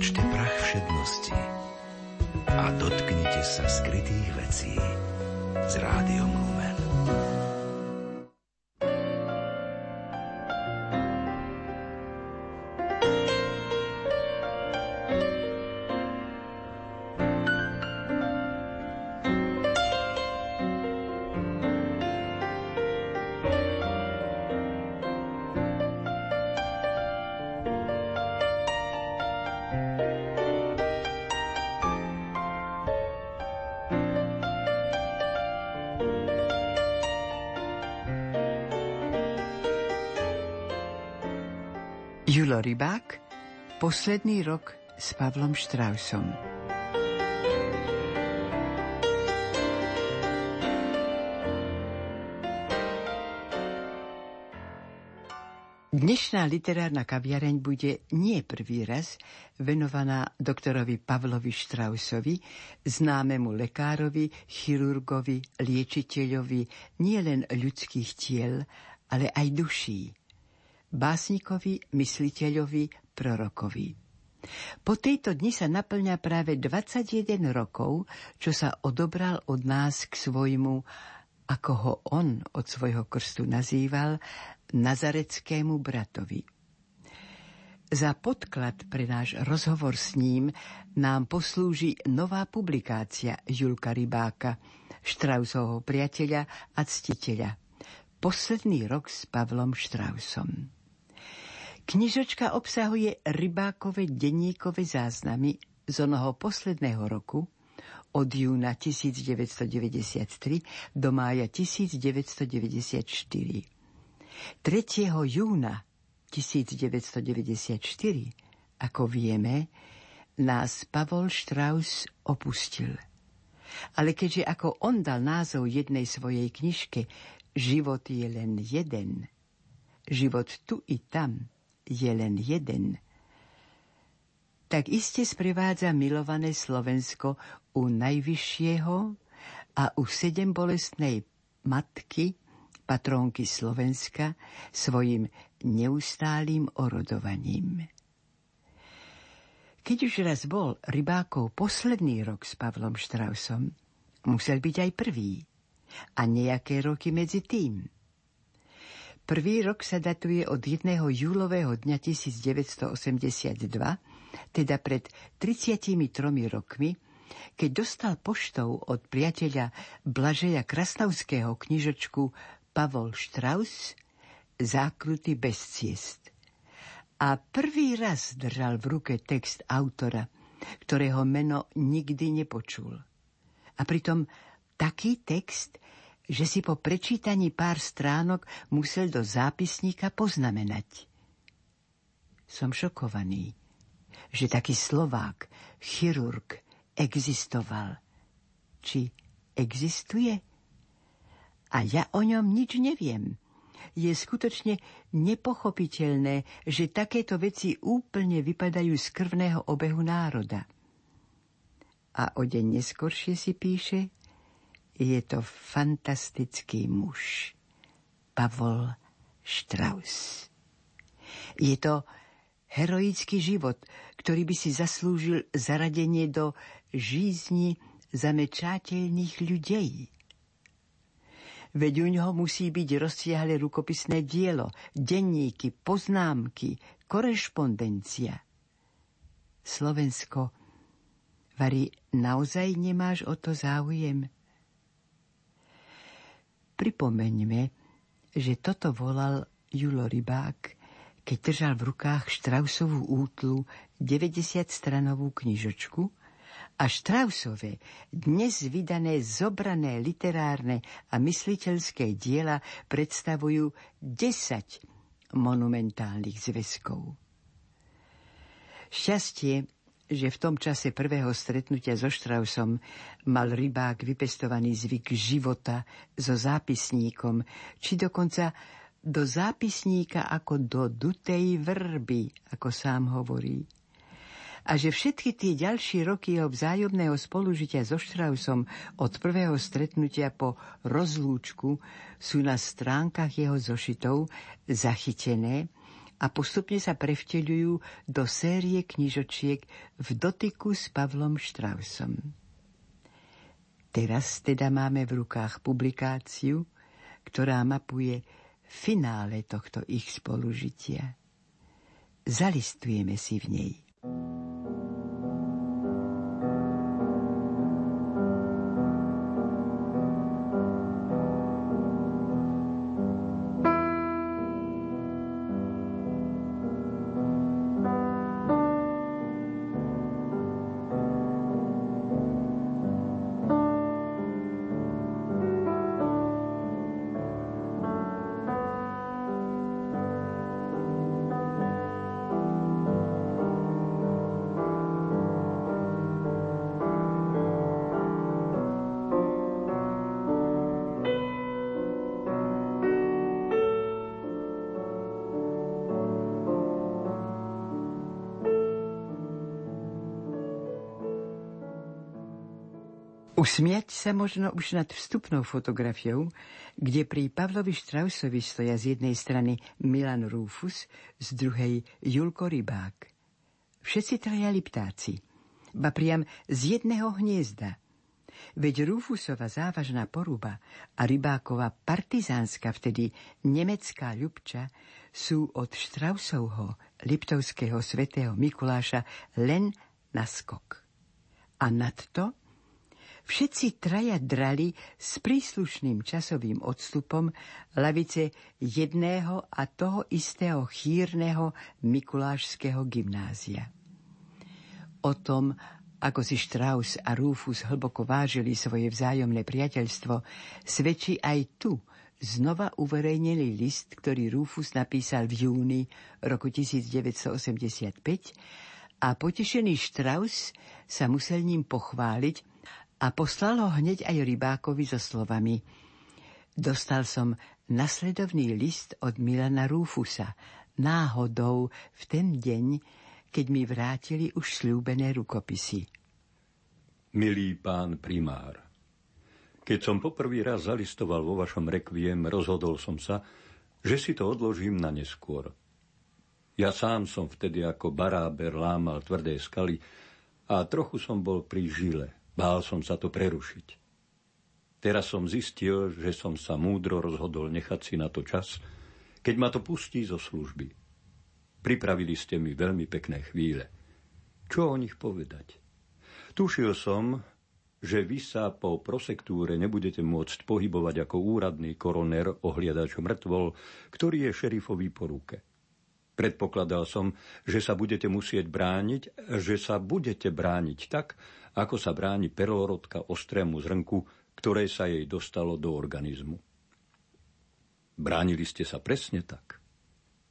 Vytočte prach všednosti a dotknite sa skrytých vecí s rádiom Lumen. Posledný rok s Pavlom Štrausom. Dnešná literárna kaviareň bude nie prvý raz venovaná doktorovi Pavlovi Štrausovi, známemu lekárovi, chirurgovi, liečiteľovi nielen ľudských tiel, ale aj duší básnikovi, mysliteľovi, prorokovi. Po tejto dni sa naplňa práve 21 rokov, čo sa odobral od nás k svojmu, ako ho on od svojho krstu nazýval, nazareckému bratovi. Za podklad pre náš rozhovor s ním nám poslúži nová publikácia Julka Rybáka, Štrausovho priateľa a ctiteľa. Posledný rok s Pavlom Štrausom. Knižočka obsahuje rybákové denníkové záznamy z onoho posledného roku od júna 1993 do mája 1994. 3. júna 1994, ako vieme, nás Pavol Strauss opustil. Ale keďže ako on dal názov jednej svojej knižke Život je len jeden, život tu i tam, je len jeden. Tak iste sprevádza milované Slovensko u najvyššieho a u sedem bolestnej matky, patrónky Slovenska, svojim neustálým orodovaním. Keď už raz bol rybákov posledný rok s Pavlom Štrausom, musel byť aj prvý a nejaké roky medzi tým – Prvý rok sa datuje od 1. júlového dňa 1982, teda pred 33 rokmi, keď dostal poštou od priateľa Blažeja Krasnovského knižočku Pavol Strauss Zákruty bez ciest. A prvý raz držal v ruke text autora, ktorého meno nikdy nepočul. A pritom taký text, že si po prečítaní pár stránok musel do zápisníka poznamenať. Som šokovaný, že taký Slovák, chirurg, existoval. Či existuje? A ja o ňom nič neviem. Je skutočne nepochopiteľné, že takéto veci úplne vypadajú z krvného obehu národa. A o deň neskoršie si píše, je to fantastický muž. Pavol Strauss. Je to heroický život, ktorý by si zaslúžil zaradenie do žízni zamečateľných ľudí. Veď u ňoho musí byť rozsiahle rukopisné dielo, denníky, poznámky, korešpondencia. Slovensko, Vary, naozaj nemáš o to záujem? Pripomeňme, že toto volal Julo Rybák, keď držal v rukách Štrausovú útlu 90-stranovú knižočku a Štrausové dnes vydané zobrané literárne a mysliteľské diela predstavujú 10 monumentálnych zväzkov. Šťastie že v tom čase prvého stretnutia so Štrausom mal rybák vypestovaný zvyk života so zápisníkom, či dokonca do zápisníka ako do dutej vrby, ako sám hovorí. A že všetky tie ďalšie roky jeho vzájomného spolužitia so Štrausom od prvého stretnutia po rozlúčku sú na stránkach jeho zošitov zachytené a postupne sa prevteľujú do série knižočiek v dotyku s Pavlom Štrausom. Teraz teda máme v rukách publikáciu, ktorá mapuje finále tohto ich spolužitia. Zalistujeme si v nej. Usmiať sa možno už nad vstupnou fotografiou, kde pri Pavlovi Štrausovi stoja z jednej strany Milan Rufus, z druhej Julko Rybák. Všetci trajali ptáci, ba priam z jedného hniezda. Veď Rufusova závažná poruba a Rybákova partizánska vtedy nemecká ľubča sú od Štrausovho Liptovského svetého Mikuláša len na skok. A nad to Všetci traja drali s príslušným časovým odstupom lavice jedného a toho istého chýrneho Mikulášského gymnázia. O tom, ako si Strauss a Rufus hlboko vážili svoje vzájomné priateľstvo, svedčí aj tu znova uverejnený list, ktorý Rufus napísal v júni roku 1985 a potešený Strauss sa musel ním pochváliť, a poslal ho hneď aj rybákovi so slovami Dostal som nasledovný list od Milana Rúfusa, náhodou v ten deň, keď mi vrátili už slúbené rukopisy. Milý pán primár, keď som poprvý raz zalistoval vo vašom rekviem, rozhodol som sa, že si to odložím na neskôr. Ja sám som vtedy ako baráber lámal tvrdé skaly a trochu som bol pri žile – Bál som sa to prerušiť. Teraz som zistil, že som sa múdro rozhodol nechať si na to čas, keď ma to pustí zo služby. Pripravili ste mi veľmi pekné chvíle. Čo o nich povedať? Tušil som, že vy sa po prosektúre nebudete môcť pohybovať ako úradný koroner ohliadač mŕtvol, ktorý je šerifovi po ruke. Predpokladal som, že sa budete musieť brániť, že sa budete brániť tak, ako sa bráni perlorodka ostrému zrnku, ktoré sa jej dostalo do organizmu. Bránili ste sa presne tak.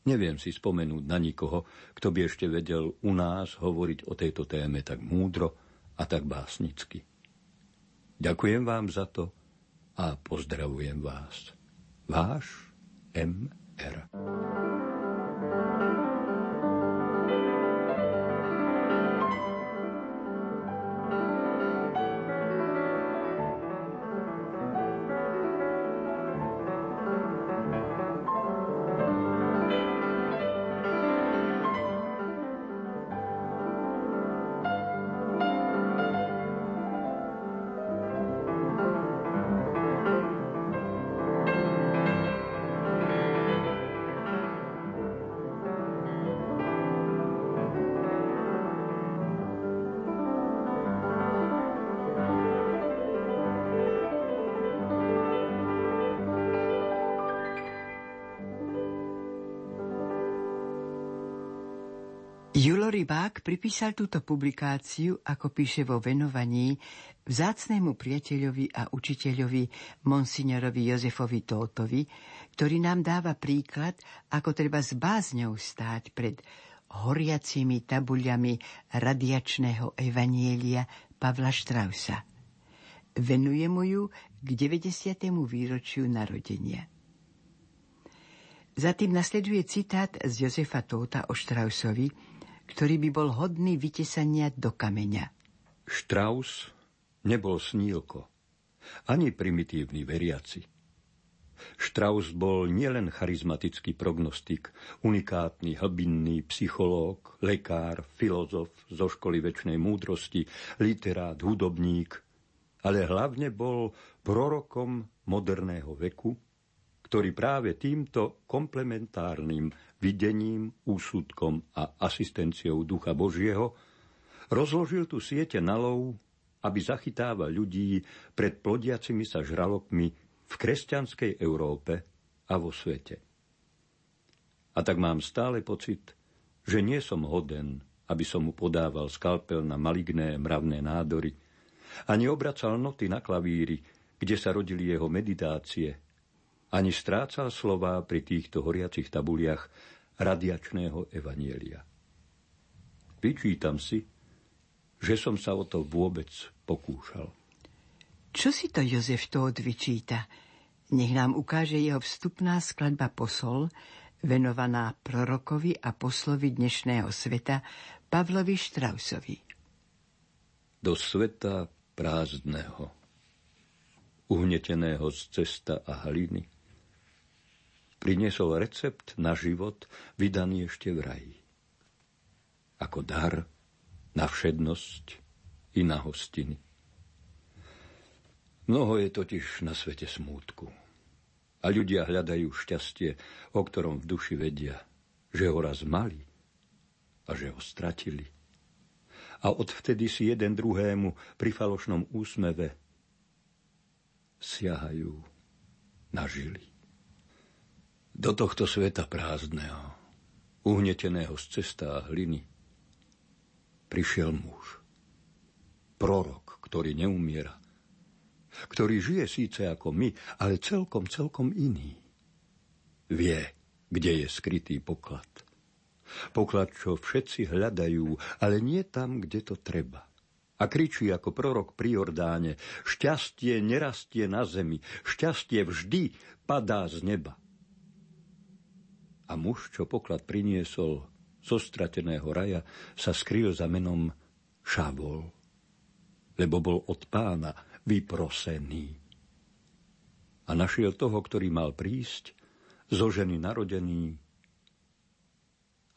Neviem si spomenúť na nikoho, kto by ešte vedel u nás hovoriť o tejto téme tak múdro a tak básnicky. Ďakujem vám za to a pozdravujem vás. Váš M.R. Rybák pripísal túto publikáciu, ako píše vo venovaní, vzácnému priateľovi a učiteľovi monsignorovi Jozefovi Tótovi, ktorý nám dáva príklad, ako treba s bázňou stáť pred horiacimi tabuľami radiačného evanielia Pavla Štrausa. Venuje mu ju k 90. výročiu narodenia. Zatým nasleduje citát z Jozefa Tóta o Štrausovi, ktorý by bol hodný vytesania do kameňa. Strauss nebol snílko, ani primitívny veriaci. Strauss bol nielen charizmatický prognostik, unikátny hlbinný psychológ, lekár, filozof zo školy väčšnej múdrosti, literát, hudobník, ale hlavne bol prorokom moderného veku, ktorý práve týmto komplementárnym videním, úsudkom a asistenciou Ducha Božieho rozložil tu siete nalov, aby zachytával ľudí pred plodiacimi sa žralokmi v kresťanskej Európe a vo svete. A tak mám stále pocit, že nie som hoden, aby som mu podával skalpel na maligné mravné nádory, ani obracal noty na klavíri, kde sa rodili jeho meditácie, ani strácal slová pri týchto horiacich tabuliach radiačného evanielia. Vyčítam si, že som sa o to vôbec pokúšal. Čo si to Jozef Tóth vyčíta? Nech nám ukáže jeho vstupná skladba posol, venovaná prorokovi a poslovi dnešného sveta Pavlovi Štrausovi. Do sveta prázdneho, uhneteného z cesta a hliny, priniesol recept na život vydaný ešte v raji. Ako dar na všednosť i na hostiny. Mnoho je totiž na svete smútku. A ľudia hľadajú šťastie, o ktorom v duši vedia, že ho raz mali a že ho stratili. A odvtedy si jeden druhému pri falošnom úsmeve siahajú na žily. Do tohto sveta prázdneho, uhneteného z cesta a hliny, prišiel muž. Prorok, ktorý neumiera, ktorý žije síce ako my, ale celkom, celkom iný. Vie, kde je skrytý poklad. Poklad, čo všetci hľadajú, ale nie tam, kde to treba. A kričí ako prorok pri Jordáne, šťastie nerastie na zemi, šťastie vždy padá z neba. A muž, čo poklad priniesol zo strateného raja, sa skryl za menom Šabol, lebo bol od pána vyprosený. A našiel toho, ktorý mal prísť, zo ženy narodený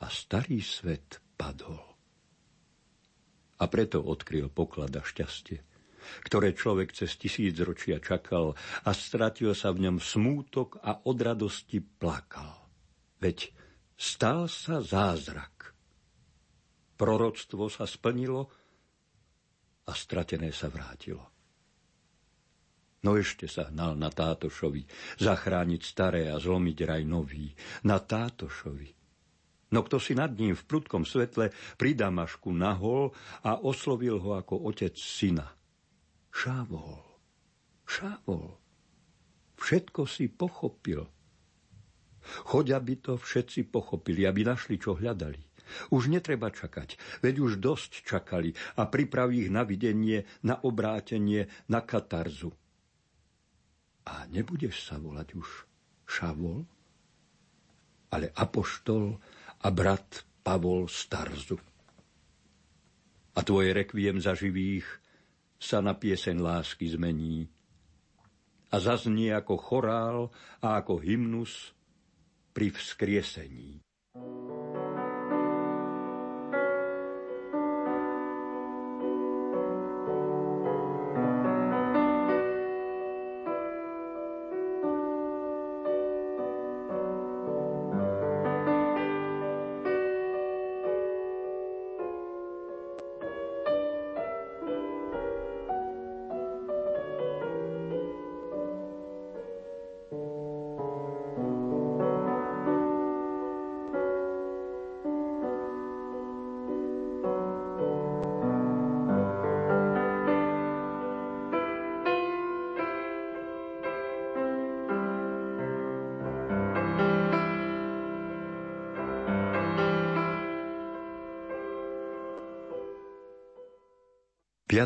a starý svet padol. A preto odkryl poklada šťastie, ktoré človek cez tisíc ročia čakal a stratil sa v ňom smútok a od radosti plakal. Veď stal sa zázrak. Proroctvo sa splnilo a stratené sa vrátilo. No ešte sa hnal na Tátošovi, zachrániť staré a zlomiť raj nový. Na Tátošovi. No kto si nad ním v prudkom svetle pri Damašku nahol a oslovil ho ako otec syna. Šávol, šávol, všetko si pochopil. Choď, aby to všetci pochopili, aby našli, čo hľadali. Už netreba čakať, veď už dosť čakali a pripraví ich na videnie, na obrátenie, na katarzu. A nebudeš sa volať už Šavol, ale Apoštol a brat Pavol Starzu. A tvoje rekviem za živých sa na piesen lásky zmení a zaznie ako chorál a ako hymnus pri vzkriesení.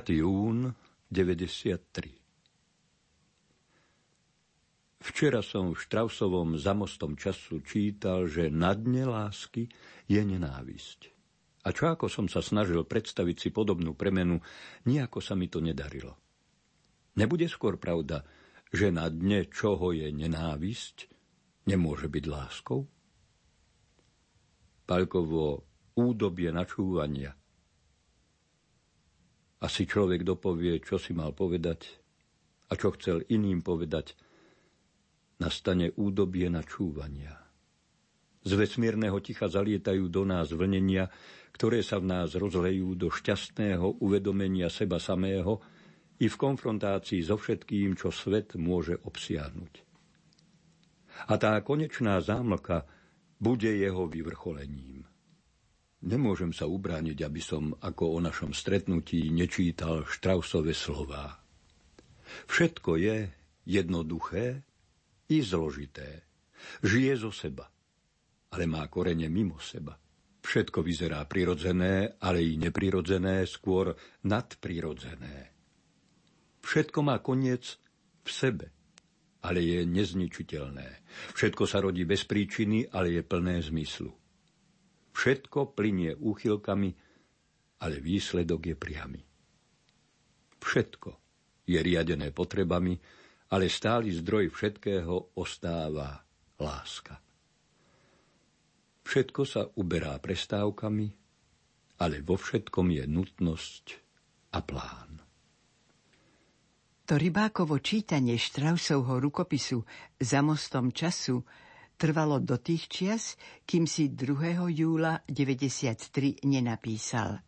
Jún 93 Včera som v Štrausovom zamostom času čítal, že na dne lásky je nenávisť. A čo ako som sa snažil predstaviť si podobnú premenu, nejako sa mi to nedarilo. Nebude skôr pravda, že na dne čoho je nenávisť, nemôže byť láskou? Palkovo údobie načúvania. Asi človek dopovie, čo si mal povedať a čo chcel iným povedať, nastane údobie načúvania. Z vesmírneho ticha zalietajú do nás vlnenia, ktoré sa v nás rozlejú do šťastného uvedomenia seba samého i v konfrontácii so všetkým, čo svet môže obsiahnuť. A tá konečná zámlka bude jeho vyvrcholením. Nemôžem sa ubrániť, aby som ako o našom stretnutí nečítal Štrausové slová. Všetko je jednoduché i zložité. Žije zo seba, ale má korene mimo seba. Všetko vyzerá prirodzené, ale i neprirodzené, skôr nadprirodzené. Všetko má koniec v sebe, ale je nezničiteľné. Všetko sa rodí bez príčiny, ale je plné zmyslu. Všetko plinie úchylkami, ale výsledok je priamy. Všetko je riadené potrebami, ale stály zdroj všetkého ostáva láska. Všetko sa uberá prestávkami, ale vo všetkom je nutnosť a plán. To rybákovo čítanie Štrausovho rukopisu za mostom času trvalo do tých čias, kým si 2. júla 93 nenapísal.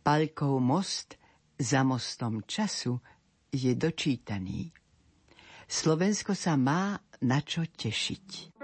Palkov most za mostom času je dočítaný. Slovensko sa má na čo tešiť.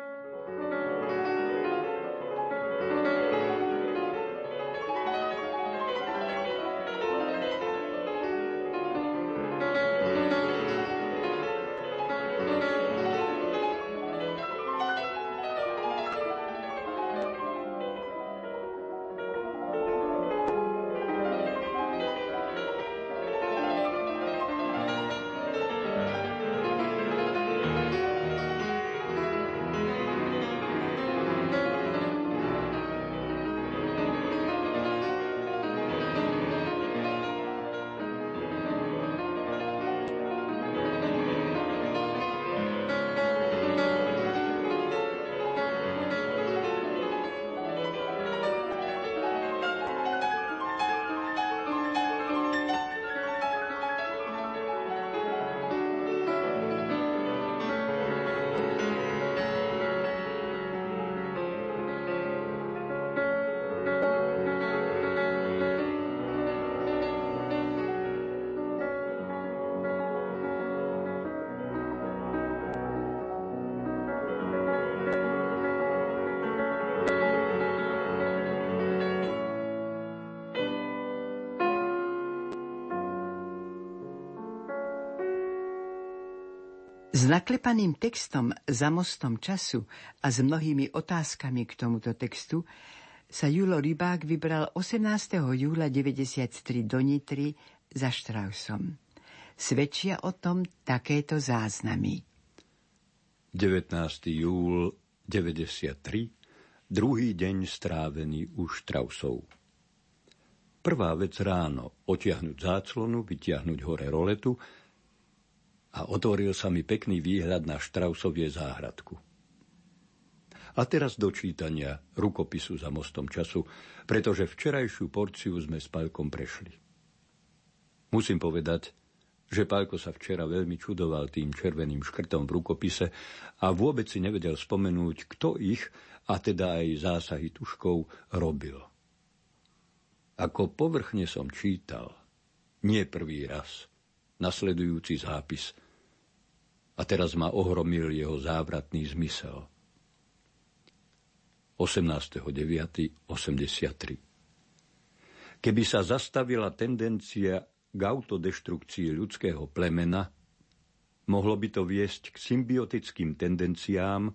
S naklepaným textom za mostom času a s mnohými otázkami k tomuto textu sa Julo Rybák vybral 18. júla 93 do Nitry za Štrausom. Svedčia o tom takéto záznamy. 19. júl 93, druhý deň strávený u Štrausov. Prvá vec ráno, otiahnuť záclonu, vytiahnuť hore roletu – a otvoril sa mi pekný výhľad na Štrausovie záhradku. A teraz do čítania rukopisu za mostom času, pretože včerajšiu porciu sme s Palkom prešli. Musím povedať, že Pálko sa včera veľmi čudoval tým červeným škrtom v rukopise a vôbec si nevedel spomenúť, kto ich, a teda aj zásahy tuškov, robil. Ako povrchne som čítal, nie prvý raz, nasledujúci zápis – a teraz ma ohromil jeho závratný zmysel. 18.9.83 Keby sa zastavila tendencia k autodeštrukcii ľudského plemena, mohlo by to viesť k symbiotickým tendenciám,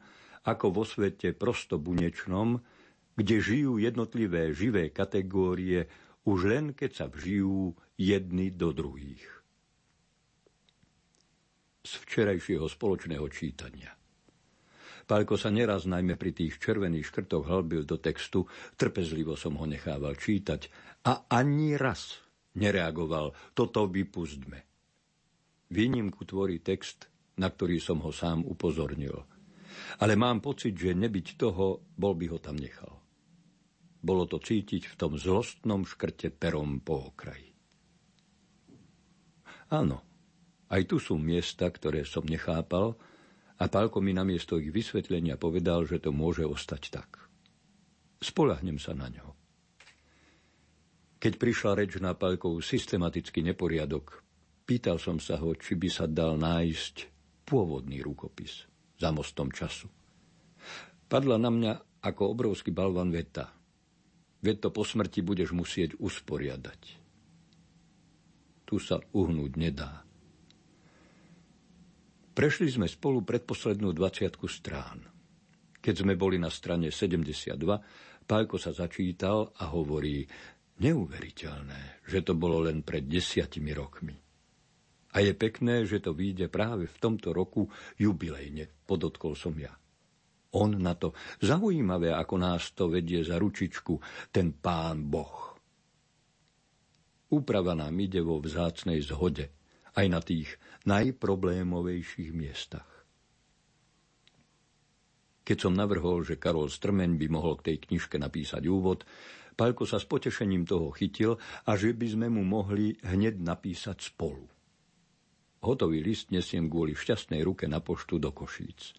ako vo svete prostobunečnom, kde žijú jednotlivé živé kategórie už len keď sa vžijú jedni do druhých z včerajšieho spoločného čítania. Pálko sa neraz najmä pri tých červených škrtoch hlbil do textu, trpezlivo som ho nechával čítať a ani raz nereagoval, toto vypustme. Výnimku tvorí text, na ktorý som ho sám upozornil. Ale mám pocit, že nebyť toho, bol by ho tam nechal. Bolo to cítiť v tom zlostnom škrte perom po okraji. Áno, aj tu sú miesta, ktoré som nechápal a Pálko mi namiesto ich vysvetlenia povedal, že to môže ostať tak. Spolahnem sa na ňo. Keď prišla reč na Pálkov systematický neporiadok, pýtal som sa ho, či by sa dal nájsť pôvodný rukopis za mostom času. Padla na mňa ako obrovský balvan veta. Veď to po smrti budeš musieť usporiadať. Tu sa uhnúť nedá. Prešli sme spolu predposlednú 20 strán. Keď sme boli na strane 72, Pálko sa začítal a hovorí, neuveriteľné, že to bolo len pred desiatimi rokmi. A je pekné, že to vyjde práve v tomto roku jubilejne, podotkol som ja. On na to zaujímavé, ako nás to vedie za ručičku, ten pán Boh. Úprava nám ide vo vzácnej zhode, aj na tých najproblémovejších miestach. Keď som navrhol, že Karol Strmen by mohol k tej knižke napísať úvod, Palko sa s potešením toho chytil a že by sme mu mohli hneď napísať spolu. Hotový list nesiem kvôli šťastnej ruke na poštu do Košíc.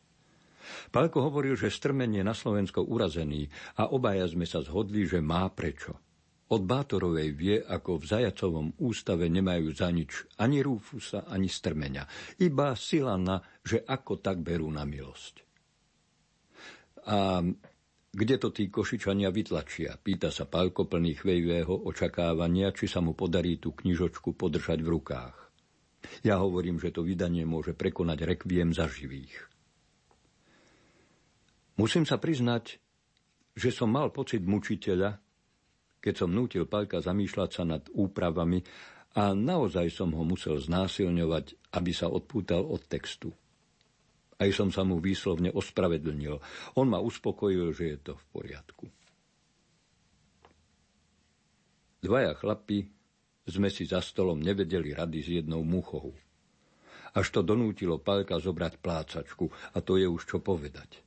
Palko hovoril, že Strmen je na Slovensko urazený a obaja sme sa zhodli, že má prečo. Od Bátorovej vie, ako v Zajacovom ústave nemajú za nič ani Rúfusa, ani Strmenia. Iba Silana, že ako tak berú na milosť. A kde to tí košičania vytlačia? Pýta sa Pálko plný chvejvého očakávania, či sa mu podarí tú knižočku podržať v rukách. Ja hovorím, že to vydanie môže prekonať rekviem za živých. Musím sa priznať, že som mal pocit mučiteľa, keď som nútil Palka zamýšľať sa nad úpravami a naozaj som ho musel znásilňovať, aby sa odpútal od textu. Aj som sa mu výslovne ospravedlnil. On ma uspokojil, že je to v poriadku. Dvaja chlapi sme si za stolom nevedeli rady s jednou muchou. Až to donútilo Palka zobrať plácačku a to je už čo povedať.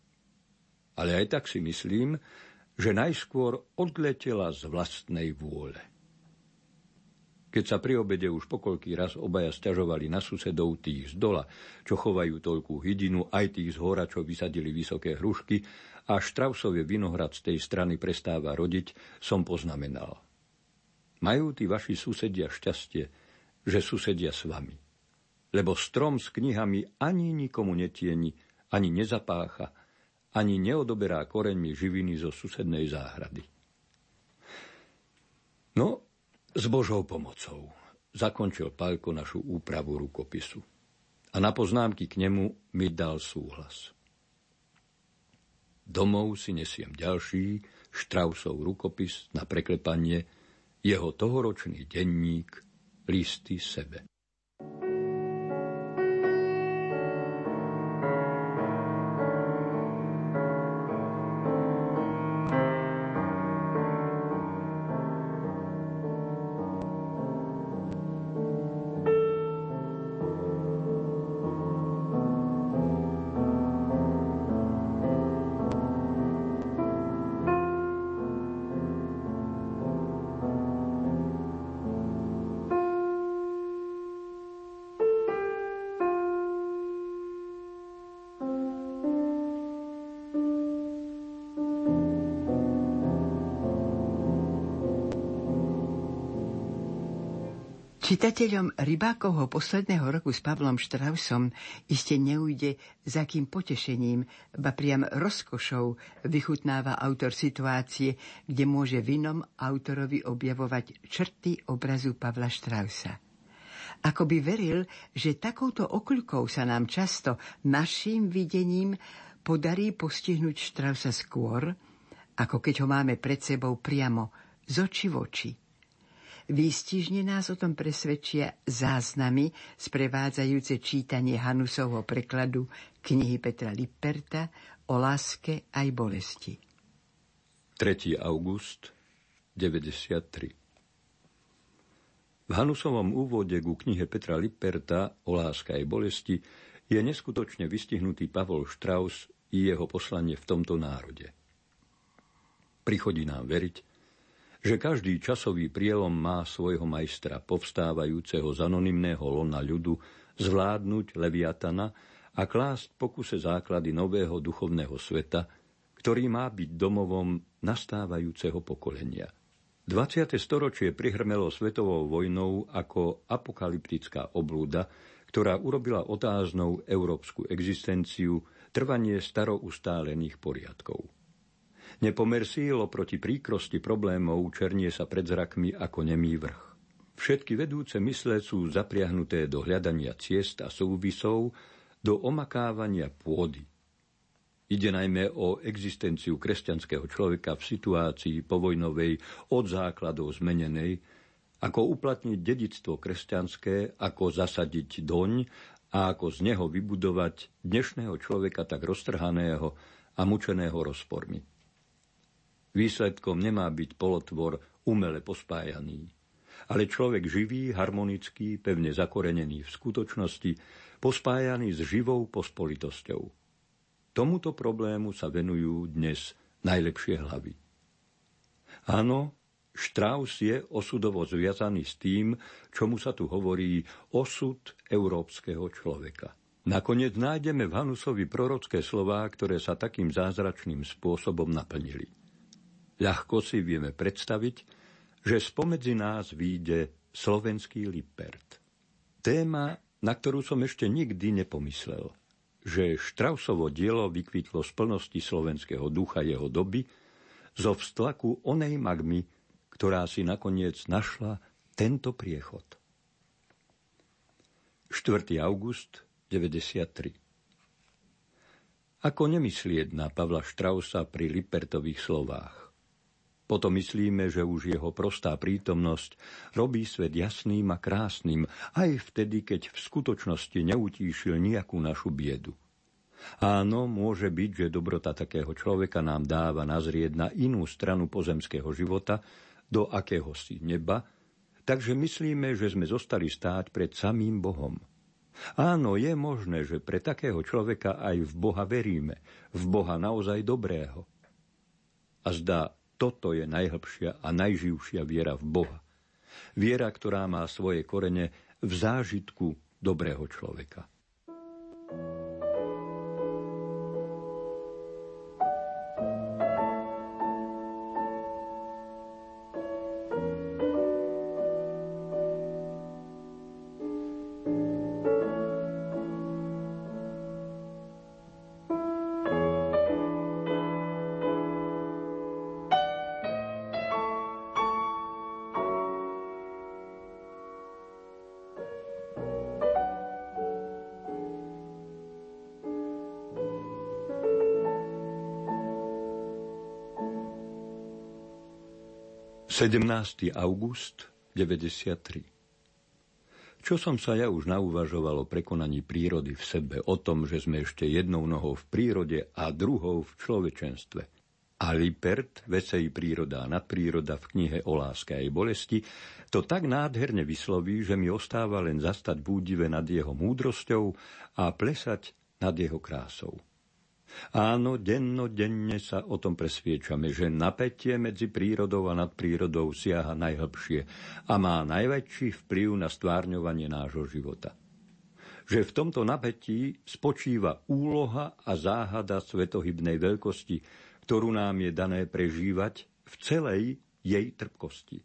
Ale aj tak si myslím, že najskôr odletela z vlastnej vôle. Keď sa pri obede už pokolký raz obaja stiažovali na susedov tých z dola, čo chovajú toľkú hydinu, aj tých z hora, čo vysadili vysoké hrušky, a Štrausovie vinohrad z tej strany prestáva rodiť, som poznamenal. Majú tí vaši susedia šťastie, že susedia s vami. Lebo strom s knihami ani nikomu netieni, ani nezapácha, ani neodoberá koreňmi živiny zo susednej záhrady. No, s Božou pomocou zakončil Pálko našu úpravu rukopisu a na poznámky k nemu mi dal súhlas. Domov si nesiem ďalší Štrausov rukopis na preklepanie, jeho tohoročný denník, listy sebe. Čitateľom Rybákovho posledného roku s Pavlom Štrausom iste neujde, za kým potešením, ba priam rozkošou vychutnáva autor situácie, kde môže vinom autorovi objavovať črty obrazu Pavla Štrausa. Ako by veril, že takouto okľukou sa nám často našim videním podarí postihnúť Štrausa skôr, ako keď ho máme pred sebou priamo z oči v oči. Výstižne nás o tom presvedčia záznamy sprevádzajúce čítanie Hanusovho prekladu knihy Petra Lipperta o láske aj bolesti. 3. august 93 V Hanusovom úvode ku knihe Petra Lipperta o láska aj bolesti je neskutočne vystihnutý Pavol Strauss i jeho poslanie v tomto národe. Prichodí nám veriť, že každý časový prielom má svojho majstra povstávajúceho z anonimného lona ľudu zvládnuť Leviatana a klásť pokuse základy nového duchovného sveta, ktorý má byť domovom nastávajúceho pokolenia – 20. storočie prihrmelo svetovou vojnou ako apokalyptická oblúda, ktorá urobila otáznou európsku existenciu, trvanie staroustálených poriadkov. Nepomer síl oproti príkrosti problémov černie sa pred zrakmi ako nemý vrch. Všetky vedúce mysle sú zapriahnuté do hľadania ciest a súvisov, do omakávania pôdy, Ide najmä o existenciu kresťanského človeka v situácii povojnovej od základov zmenenej, ako uplatniť dedictvo kresťanské, ako zasadiť doň a ako z neho vybudovať dnešného človeka tak roztrhaného a mučeného rozpormi. Výsledkom nemá byť polotvor umele pospájaný, ale človek živý, harmonický, pevne zakorenený v skutočnosti, pospájaný s živou pospolitosťou – Tomuto problému sa venujú dnes najlepšie hlavy. Áno, Strauss je osudovo zviazaný s tým, čomu sa tu hovorí osud európskeho človeka. Nakoniec nájdeme v Hanusovi prorocké slová, ktoré sa takým zázračným spôsobom naplnili. Ľahko si vieme predstaviť, že spomedzi nás výjde slovenský Lippert. Téma, na ktorú som ešte nikdy nepomyslel – že Štrausovo dielo vykvitlo z plnosti slovenského ducha jeho doby zo vstlaku onej magmy, ktorá si nakoniec našla tento priechod. 4. august 93 Ako nemyslieť na Pavla Štrausa pri Lipertových slovách? Potom myslíme, že už jeho prostá prítomnosť robí svet jasným a krásnym, aj vtedy, keď v skutočnosti neutíšil nejakú našu biedu. Áno, môže byť, že dobrota takého človeka nám dáva nazrieť na inú stranu pozemského života, do akéhosi neba, takže myslíme, že sme zostali stáť pred samým Bohom. Áno, je možné, že pre takého človeka aj v Boha veríme, v Boha naozaj dobrého. A zdá, toto je najhlbšia a najživšia viera v Boha. Viera, ktorá má svoje korene v zážitku dobrého človeka. 17. august 93 Čo som sa ja už nauvažoval o prekonaní prírody v sebe, o tom, že sme ešte jednou nohou v prírode a druhou v človečenstve. A Lipert, Vecej príroda a nadpríroda v knihe o láske aj bolesti, to tak nádherne vysloví, že mi ostáva len zastať v údive nad jeho múdrosťou a plesať nad jeho krásou. Áno, denno-denne sa o tom presviečame, že napätie medzi prírodou a nadprírodou siaha najhlbšie a má najväčší vplyv na stvárňovanie nášho života. Že v tomto napätí spočíva úloha a záhada svetohybnej veľkosti, ktorú nám je dané prežívať v celej jej trpkosti.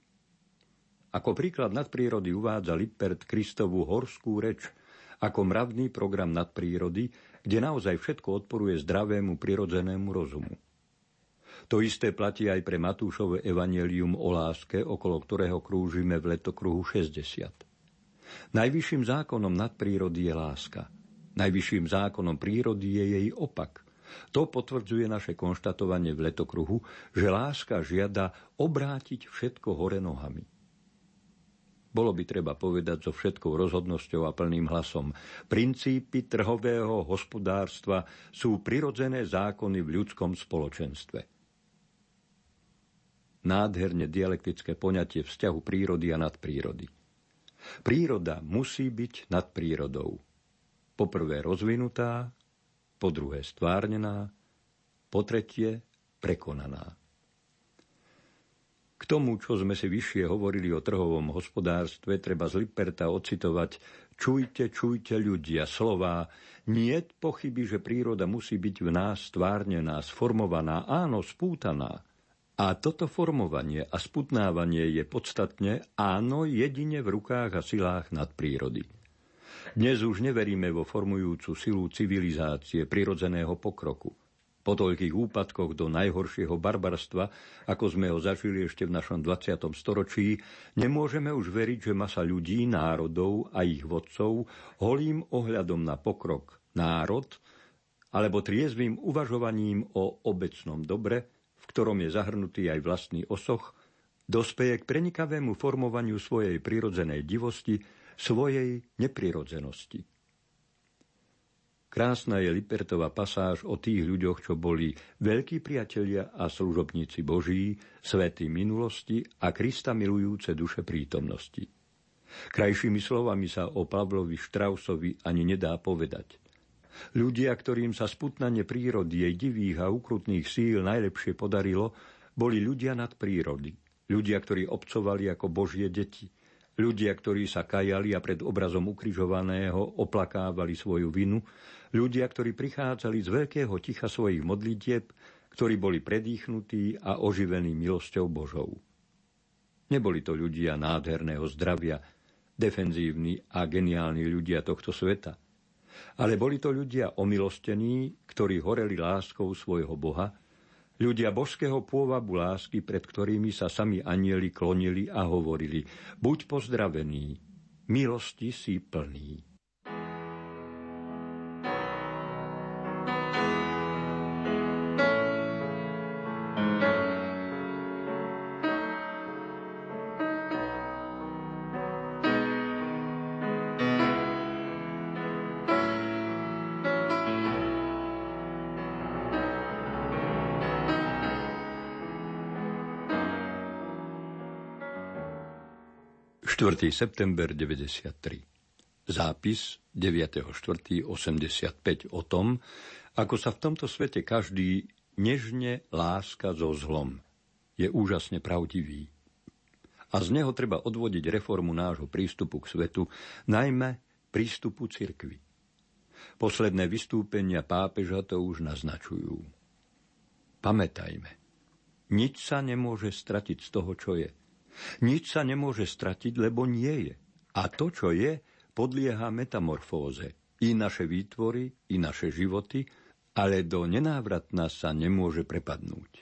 Ako príklad nadprírody uvádza Lippert Kristovú horskú reč ako mravný program nadprírody, kde naozaj všetko odporuje zdravému prirodzenému rozumu. To isté platí aj pre Matúšové evanelium o láske, okolo ktorého krúžime v letokruhu 60. Najvyšším zákonom nadprírody je láska. Najvyšším zákonom prírody je jej opak. To potvrdzuje naše konštatovanie v letokruhu, že láska žiada obrátiť všetko hore nohami. Bolo by treba povedať so všetkou rozhodnosťou a plným hlasom. Princípy trhového hospodárstva sú prirodzené zákony v ľudskom spoločenstve. Nádherne dialektické poňatie vzťahu prírody a nadprírody. Príroda musí byť nad prírodou. Poprvé rozvinutá, po druhé stvárnená, po tretie prekonaná. Tomu, čo sme si vyššie hovorili o trhovom hospodárstve, treba z Liperta ocitovať Čujte, čujte ľudia, slová, nie pochyby, že príroda musí byť v nás stvárnená, sformovaná, áno, spútaná. A toto formovanie a sputnávanie je podstatne, áno, jedine v rukách a silách nadprírody. Dnes už neveríme vo formujúcu silu civilizácie, prirodzeného pokroku. Po toľkých úpadkoch do najhoršieho barbarstva, ako sme ho zažili ešte v našom 20. storočí, nemôžeme už veriť, že masa ľudí, národov a ich vodcov holým ohľadom na pokrok národ, alebo triezvým uvažovaním o obecnom dobre, v ktorom je zahrnutý aj vlastný osoch, dospeje k prenikavému formovaniu svojej prirodzenej divosti, svojej neprirodzenosti. Krásna je Lipertová pasáž o tých ľuďoch, čo boli veľkí priatelia a služobníci Boží, svety minulosti a Krista milujúce duše prítomnosti. Krajšími slovami sa o Pavlovi Štrausovi ani nedá povedať. Ľudia, ktorým sa sputnanie prírody, jej divých a ukrutných síl najlepšie podarilo, boli ľudia nad prírody. Ľudia, ktorí obcovali ako Božie deti – Ľudia, ktorí sa kajali a pred obrazom ukrižovaného oplakávali svoju vinu, ľudia, ktorí prichádzali z veľkého ticha svojich modlitieb, ktorí boli predýchnutí a oživení milosťou Božou. Neboli to ľudia nádherného zdravia, defenzívni a geniálni ľudia tohto sveta, ale boli to ľudia omilostení, ktorí horeli láskou svojho Boha Ľudia božského pôvabu lásky, pred ktorými sa sami anieli klonili a hovorili, buď pozdravený, milosti si plný. 4. september 93. Zápis 9.4.85 o tom, ako sa v tomto svete každý nežne láska so zlom. Je úžasne pravdivý. A z neho treba odvodiť reformu nášho prístupu k svetu, najmä prístupu cirkvi. Posledné vystúpenia pápeža to už naznačujú. Pamätajme, nič sa nemôže stratiť z toho, čo je – nič sa nemôže stratiť, lebo nie je. A to, čo je, podlieha metamorfóze. I naše výtvory, i naše životy, ale do nenávratná sa nemôže prepadnúť.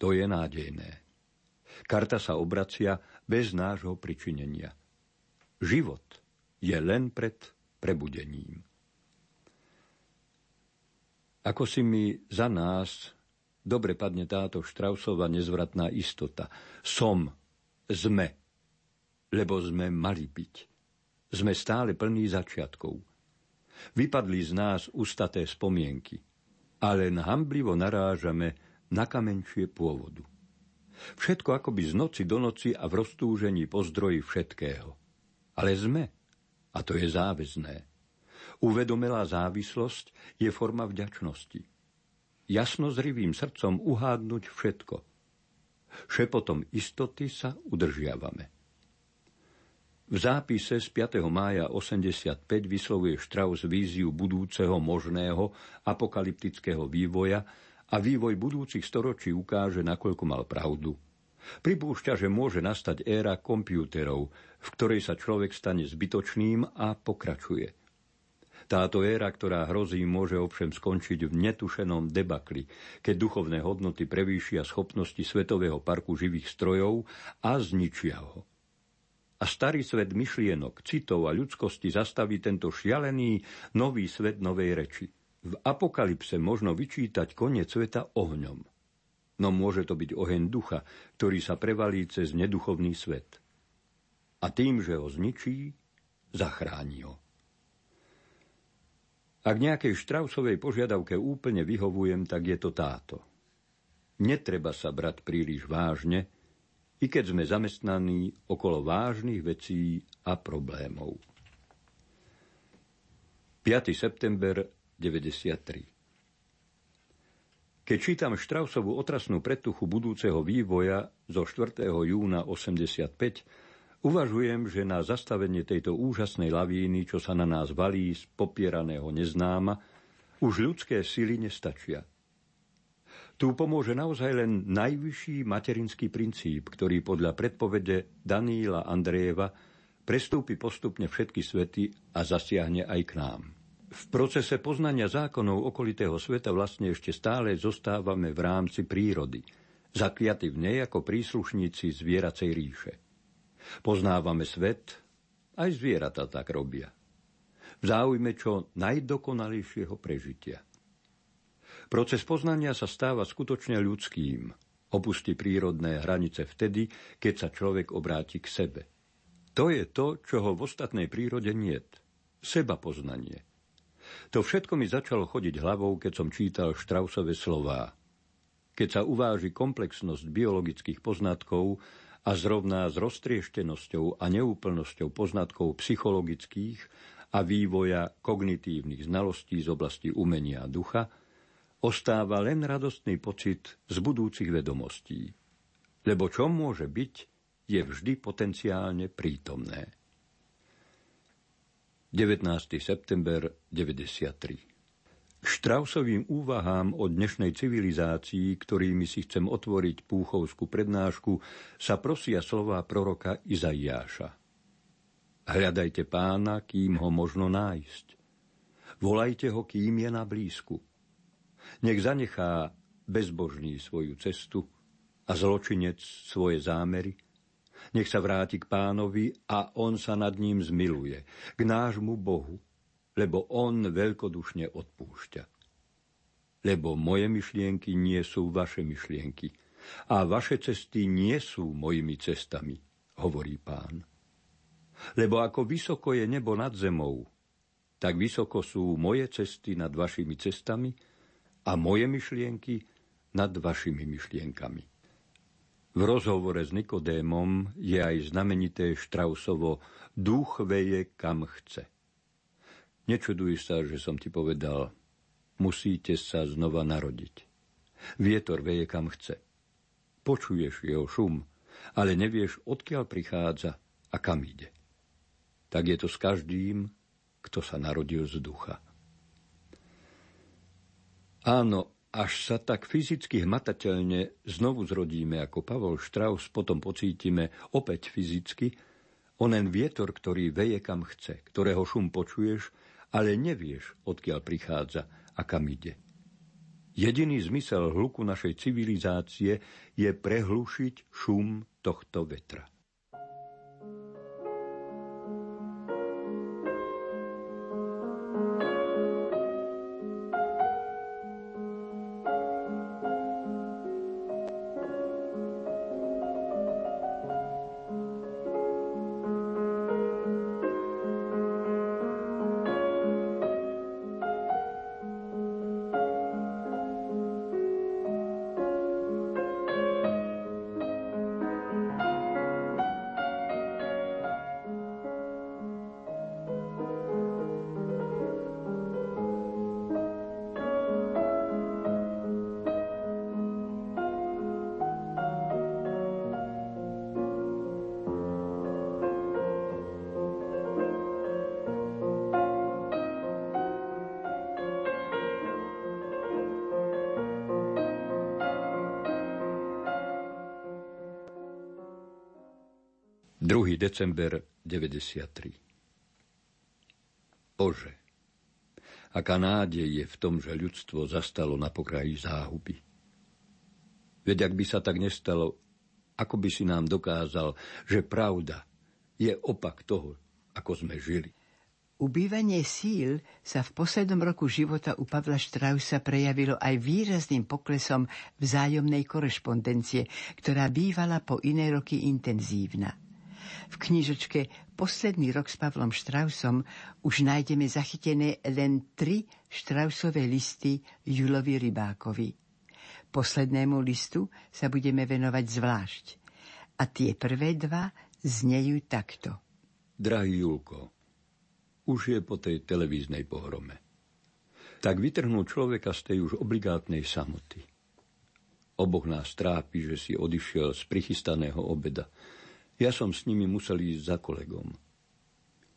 To je nádejné. Karta sa obracia bez nášho pričinenia. Život je len pred prebudením. Ako si mi za nás dobre padne táto Štrausová nezvratná istota. Som, sme, lebo sme mali byť. Sme stále plní začiatkov. Vypadli z nás ustaté spomienky, ale hamblivo narážame na kamenčie pôvodu. Všetko akoby z noci do noci a v roztúžení po zdroji všetkého. Ale sme, a to je záväzné. Uvedomelá závislosť je forma vďačnosti jasnozrivým srdcom uhádnuť všetko. Šepotom istoty sa udržiavame. V zápise z 5. mája 85 vyslovuje Strauss víziu budúceho možného apokalyptického vývoja a vývoj budúcich storočí ukáže, nakoľko mal pravdu. Pripúšťa, že môže nastať éra kompjúterov, v ktorej sa človek stane zbytočným a pokračuje – táto éra, ktorá hrozí, môže ovšem skončiť v netušenom debakli, keď duchovné hodnoty prevýšia schopnosti Svetového parku živých strojov a zničia ho. A starý svet myšlienok, citov a ľudskosti zastaví tento šialený nový svet novej reči. V apokalypse možno vyčítať koniec sveta ohňom. No môže to byť oheň ducha, ktorý sa prevalí cez neduchovný svet. A tým, že ho zničí, zachráni ho. Ak nejakej Štrausovej požiadavke úplne vyhovujem, tak je to táto. Netreba sa brať príliš vážne, i keď sme zamestnaní okolo vážnych vecí a problémov. 5. september 93 Keď čítam Štrausovú otrasnú pretuchu budúceho vývoja zo 4. júna 85, uvažujem, že na zastavenie tejto úžasnej lavíny, čo sa na nás valí z popieraného neznáma, už ľudské sily nestačia – tu pomôže naozaj len najvyšší materinský princíp, ktorý podľa predpovede Daníla Andrejeva prestúpi postupne všetky svety a zasiahne aj k nám. V procese poznania zákonov okolitého sveta vlastne ešte stále zostávame v rámci prírody, zakliaty v nej ako príslušníci zvieracej ríše. Poznávame svet, aj zvieratá tak robia. V záujme čo najdokonalejšieho prežitia – Proces poznania sa stáva skutočne ľudským. Opustí prírodné hranice vtedy, keď sa človek obráti k sebe. To je to, čo v ostatnej prírode niet. Seba poznanie. To všetko mi začalo chodiť hlavou, keď som čítal Štrausové slová. Keď sa uváži komplexnosť biologických poznatkov a zrovná s roztrieštenosťou a neúplnosťou poznatkov psychologických a vývoja kognitívnych znalostí z oblasti umenia a ducha – ostáva len radostný pocit z budúcich vedomostí. Lebo čo môže byť, je vždy potenciálne prítomné. 19. september 93 Štrausovým úvahám o dnešnej civilizácii, ktorými si chcem otvoriť púchovskú prednášku, sa prosia slova proroka Izaiáša. Hľadajte pána, kým ho možno nájsť. Volajte ho, kým je na blízku. Nech zanechá bezbožný svoju cestu a zločinec svoje zámery. Nech sa vráti k pánovi a on sa nad ním zmiluje, k nášmu Bohu, lebo on veľkodušne odpúšťa. Lebo moje myšlienky nie sú vaše myšlienky a vaše cesty nie sú mojimi cestami, hovorí pán. Lebo ako vysoko je nebo nad zemou, tak vysoko sú moje cesty nad vašimi cestami a moje myšlienky nad vašimi myšlienkami. V rozhovore s Nikodémom je aj znamenité Štrausovo duch veje kam chce. Nečuduj sa, že som ti povedal, musíte sa znova narodiť. Vietor veje kam chce. Počuješ jeho šum, ale nevieš, odkiaľ prichádza a kam ide. Tak je to s každým, kto sa narodil z ducha. Áno, až sa tak fyzicky hmatateľne znovu zrodíme, ako Pavol Štraus potom pocítime opäť fyzicky, onen vietor, ktorý veje kam chce, ktorého šum počuješ, ale nevieš, odkiaľ prichádza a kam ide. Jediný zmysel hluku našej civilizácie je prehlušiť šum tohto vetra. December 93. Bože, aká nádej je v tom, že ľudstvo zastalo na pokraji záhuby. Veď ak by sa tak nestalo, ako by si nám dokázal, že pravda je opak toho, ako sme žili. Ubývanie síl sa v poslednom roku života u Pavla Štrausa prejavilo aj výrazným poklesom vzájomnej korešpondencie, ktorá bývala po iné roky intenzívna. V knižočke Posledný rok s Pavlom Štrausom už nájdeme zachytené len tri Štrausové listy Julovi Rybákovi. Poslednému listu sa budeme venovať zvlášť. A tie prvé dva znejú takto. Drahý Julko, už je po tej televíznej pohrome. Tak vytrhnú človeka z tej už obligátnej samoty. Oboch nás trápi, že si odišiel z prichystaného obeda. Ja som s nimi musel ísť za kolegom.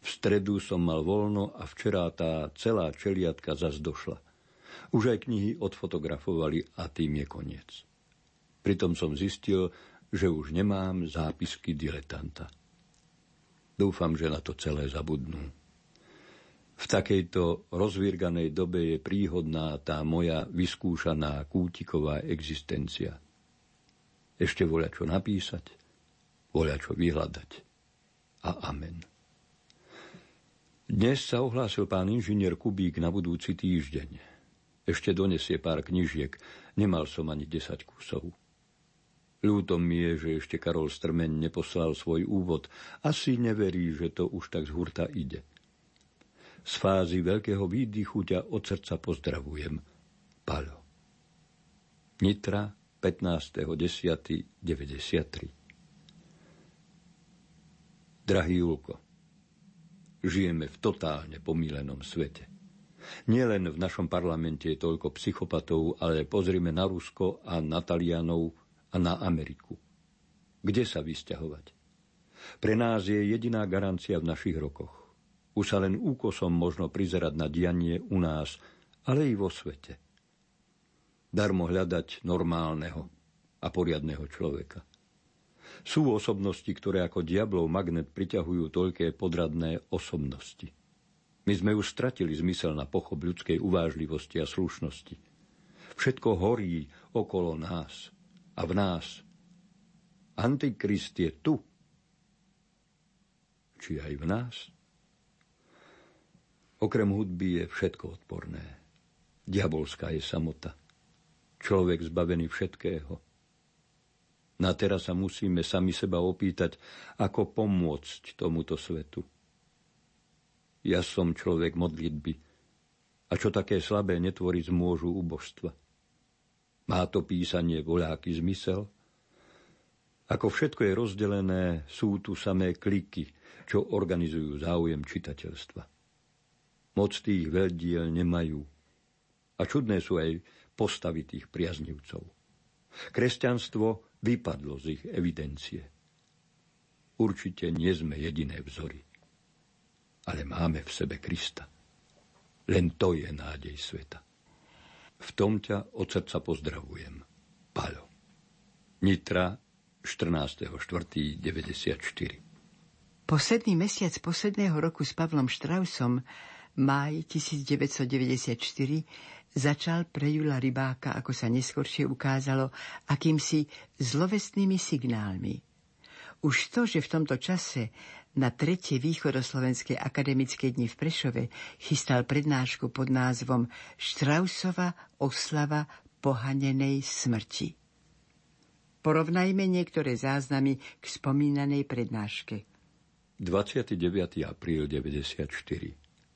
V stredu som mal voľno a včera tá celá čeliatka zas došla. Už aj knihy odfotografovali a tým je koniec. Pritom som zistil, že už nemám zápisky diletanta. Dúfam, že na to celé zabudnú. V takejto rozvirganej dobe je príhodná tá moja vyskúšaná kútiková existencia. Ešte voľa čo napísať, voľa čo vyhľadať. A amen. Dnes sa ohlásil pán inžinier Kubík na budúci týždeň. Ešte donesie pár knižiek, nemal som ani desať kusov. Ľútom mi je, že ešte Karol Strmeň neposlal svoj úvod. Asi neverí, že to už tak z hurta ide. Z fázy veľkého výdychu ťa od srdca pozdravujem. Palo. Nitra, 15.10.93 Drahý Julko, žijeme v totálne pomílenom svete. Nielen v našom parlamente je toľko psychopatov, ale pozrime na Rusko a na Talianov a na Ameriku. Kde sa vysťahovať? Pre nás je jediná garancia v našich rokoch. Už sa len úkosom možno prizerať na dianie u nás, ale i vo svete. Darmo hľadať normálneho a poriadného človeka. Sú osobnosti, ktoré ako diablov magnet priťahujú toľké podradné osobnosti. My sme už stratili zmysel na pochop ľudskej uvážlivosti a slušnosti. Všetko horí okolo nás a v nás. Antikrist je tu. Či aj v nás? Okrem hudby je všetko odporné. Diabolská je samota. Človek zbavený všetkého. Na teraz sa musíme sami seba opýtať, ako pomôcť tomuto svetu. Ja som človek modlitby. A čo také slabé netvoriť môžu ubožstva? Má to písanie voľáky zmysel? Ako všetko je rozdelené, sú tu samé kliky, čo organizujú záujem čitateľstva. Moc tých veľdiel nemajú. A čudné sú aj postavy tých priaznivcov. Kresťanstvo vypadlo z ich evidencie. Určite nie sme jediné vzory. Ale máme v sebe Krista. Len to je nádej sveta. V tom ťa od srdca pozdravujem. Palo. Nitra, 14.4.94 Posledný mesiac posledného roku s Pavlom Štrausom máj 1994 začal pre Jula Rybáka, ako sa neskôršie ukázalo, akýmsi zlovestnými signálmi. Už to, že v tomto čase na tretie východoslovenskej akademické dni v Prešove chystal prednášku pod názvom Štrausova oslava pohanenej smrti. Porovnajme niektoré záznamy k spomínanej prednáške. 29. apríl 94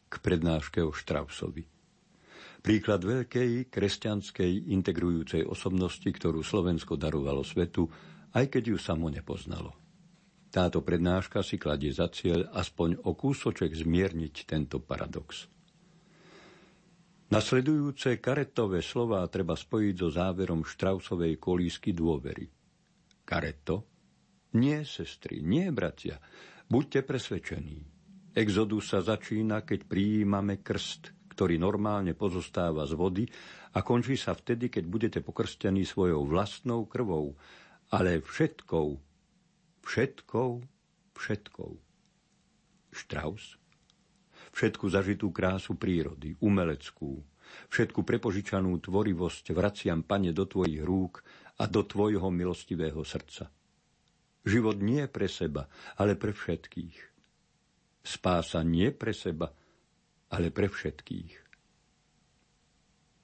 k prednáške o Štrausovi. Príklad veľkej kresťanskej integrujúcej osobnosti, ktorú Slovensko darovalo svetu, aj keď ju samo nepoznalo. Táto prednáška si kladie za cieľ aspoň o kúsoček zmierniť tento paradox. Nasledujúce karetové slová treba spojiť so záverom Štrausovej kolísky dôvery. Kareto? Nie, sestry, nie, bratia. Buďte presvedčení. Exodus sa začína, keď prijímame krst, ktorý normálne pozostáva z vody a končí sa vtedy, keď budete pokrstení svojou vlastnou krvou, ale všetkou, všetkou, všetkou. Strauss? Všetku zažitú krásu prírody, umeleckú, všetku prepožičanú tvorivosť vraciam, pane, do tvojich rúk a do tvojho milostivého srdca. Život nie pre seba, ale pre všetkých. Spása nie pre seba, ale pre všetkých.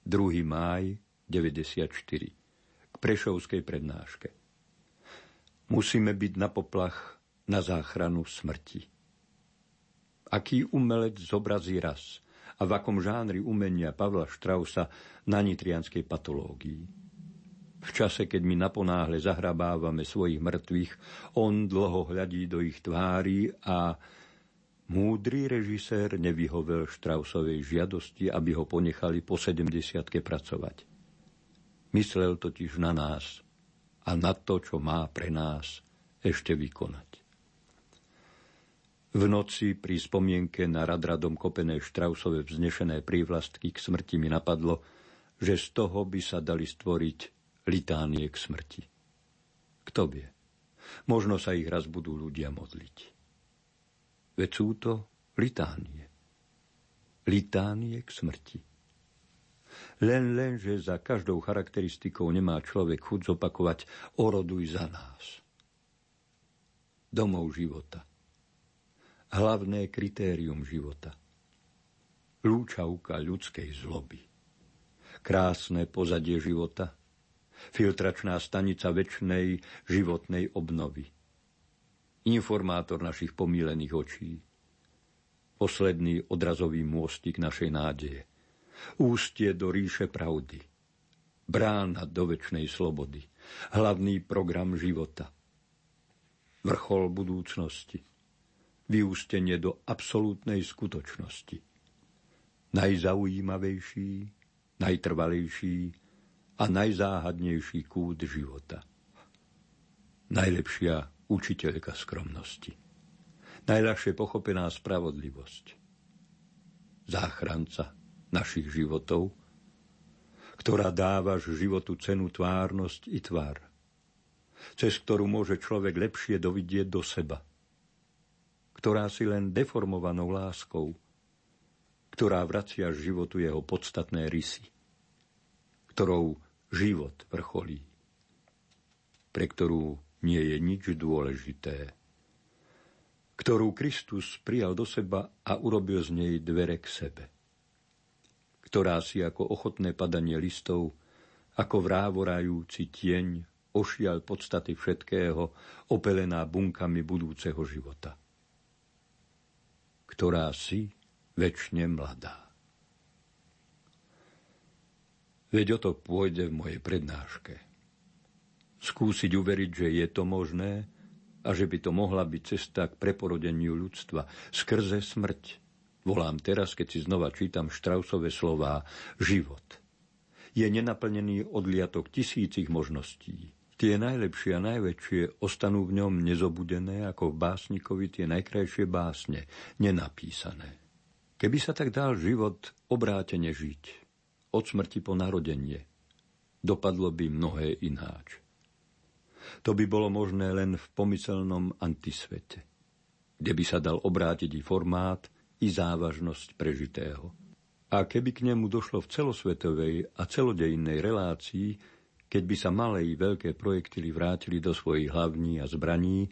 2. máj 94 k Prešovskej prednáške. Musíme byť na poplach na záchranu smrti. Aký umelec zobrazí raz a v akom žánri umenia Pavla Štrausa na nitrianskej patológii. V čase, keď my naponáhle zahrabávame svojich mŕtvych, on dlho hľadí do ich tvári a múdry režisér nevyhovel Štrausovej žiadosti, aby ho ponechali po 70 pracovať. Myslel totiž na nás a na to, čo má pre nás ešte vykonať. V noci pri spomienke na radradom kopené Štrausové vznešené prívlastky k smrti mi napadlo, že z toho by sa dali stvoriť litánie k smrti. Kto vie? Možno sa ich raz budú ľudia modliť. Veď sú to litánie. Litánie k smrti. Len, len, že za každou charakteristikou nemá človek chuť zopakovať oroduj za nás. Domov života – hlavné kritérium života. Lúčavka ľudskej zloby. Krásne pozadie života. Filtračná stanica väčšnej životnej obnovy. Informátor našich pomílených očí. Posledný odrazový môstik našej nádeje. Ústie do ríše pravdy. Brána do väčšnej slobody. Hlavný program života. Vrchol budúcnosti vyústenie do absolútnej skutočnosti. Najzaujímavejší, najtrvalejší a najzáhadnejší kút života. Najlepšia učiteľka skromnosti. Najľahšie pochopená spravodlivosť. Záchranca našich životov, ktorá dávaš životu cenu tvárnosť i tvár, cez ktorú môže človek lepšie dovidieť do seba – ktorá si len deformovanou láskou, ktorá vracia životu jeho podstatné rysy, ktorou život vrcholí, pre ktorú nie je nič dôležité, ktorú Kristus prijal do seba a urobil z nej dvere k sebe, ktorá si ako ochotné padanie listov, ako vrávorajúci tieň ošial podstaty všetkého, opelená bunkami budúceho života ktorá si väčšine mladá. Veď o to pôjde v mojej prednáške. Skúsiť uveriť, že je to možné a že by to mohla byť cesta k preporodeniu ľudstva skrze smrť. Volám teraz, keď si znova čítam Štrausové slová, život. Je nenaplnený odliatok tisícich možností. Tie najlepšie a najväčšie ostanú v ňom nezobudené, ako v básnikovi tie najkrajšie básne, nenapísané. Keby sa tak dal život obrátene žiť, od smrti po narodenie, dopadlo by mnohé ináč. To by bolo možné len v pomyselnom antisvete, kde by sa dal obrátiť i formát, i závažnosť prežitého. A keby k nemu došlo v celosvetovej a celodejnej relácii, keď by sa malé i veľké projektily vrátili do svojich hlavní a zbraní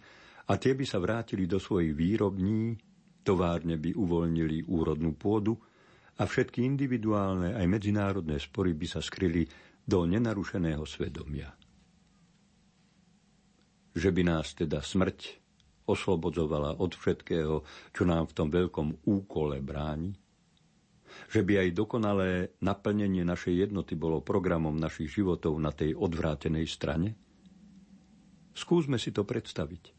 a tie by sa vrátili do svojich výrobní, továrne by uvoľnili úrodnú pôdu a všetky individuálne aj medzinárodné spory by sa skryli do nenarušeného svedomia. Že by nás teda smrť oslobodzovala od všetkého, čo nám v tom veľkom úkole bráni? že by aj dokonalé naplnenie našej jednoty bolo programom našich životov na tej odvrátenej strane? Skúsme si to predstaviť.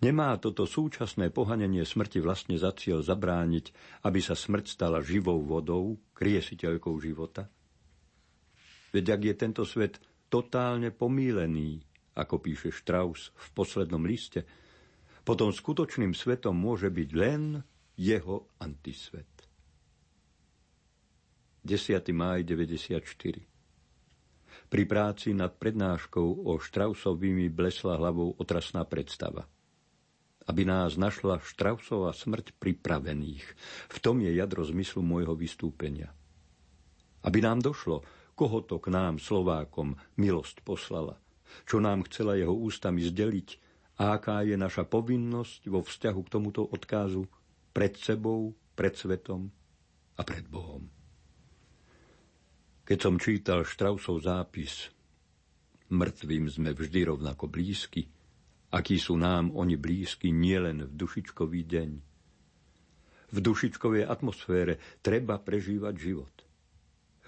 Nemá toto súčasné pohanenie smrti vlastne za cieľ zabrániť, aby sa smrť stala živou vodou, kriesiteľkou života? Veď ak je tento svet totálne pomílený, ako píše Strauss v poslednom liste, potom skutočným svetom môže byť len jeho antisvet. 10. máj 94. Pri práci nad prednáškou o Štrausovi mi blesla hlavou otrasná predstava. Aby nás našla Štrausova smrť pripravených. V tom je jadro zmyslu môjho vystúpenia. Aby nám došlo, koho to k nám, Slovákom, milosť poslala, čo nám chcela jeho ústami zdeliť a aká je naša povinnosť vo vzťahu k tomuto odkázu pred sebou, pred svetom a pred Bohom. Keď som čítal Štrausov zápis, mŕtvým sme vždy rovnako blízky, akí sú nám oni blízky nielen v dušičkový deň. V dušičkovej atmosfére treba prežívať život.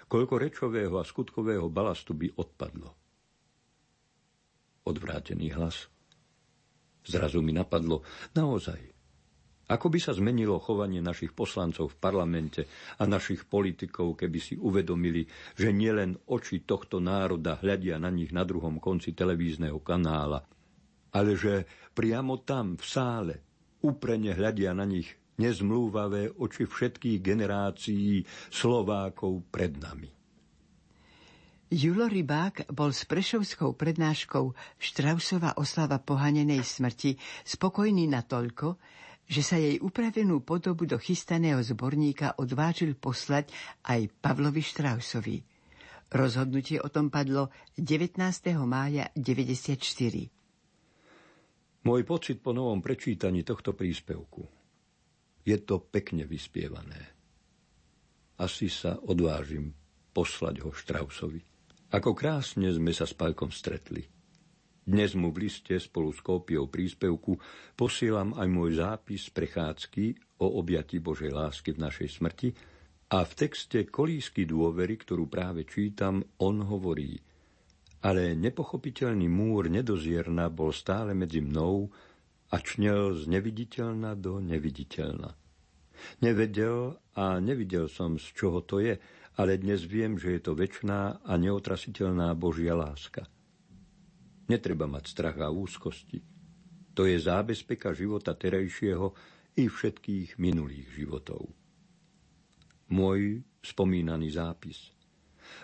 Koľko rečového a skutkového balastu by odpadlo. Odvrátený hlas. Zrazu mi napadlo, naozaj, ako by sa zmenilo chovanie našich poslancov v parlamente a našich politikov, keby si uvedomili, že nielen oči tohto národa hľadia na nich na druhom konci televízneho kanála, ale že priamo tam, v sále, uprene hľadia na nich nezmlúvavé oči všetkých generácií Slovákov pred nami. Julo Rybák bol s prešovskou prednáškou Štrausova oslava pohanenej smrti spokojný natoľko, že sa jej upravenú podobu do chystaného zborníka odvážil poslať aj Pavlovi Štrausovi. Rozhodnutie o tom padlo 19. mája 94. Môj pocit po novom prečítaní tohto príspevku. Je to pekne vyspievané. Asi sa odvážim poslať ho Štrausovi. Ako krásne sme sa s Palkom stretli. Dnes mu v liste spolu s kópiou príspevku posielam aj môj zápis prechádzky o objati Božej lásky v našej smrti a v texte Kolísky dôvery, ktorú práve čítam, on hovorí ale nepochopiteľný múr nedozierna bol stále medzi mnou a čnel z neviditeľna do neviditeľna. Nevedel a nevidel som, z čoho to je, ale dnes viem, že je to väčšiná a neotrasiteľná Božia láska – Netreba mať strach a úzkosti. To je zábezpeka života terajšieho i všetkých minulých životov. Môj spomínaný zápis.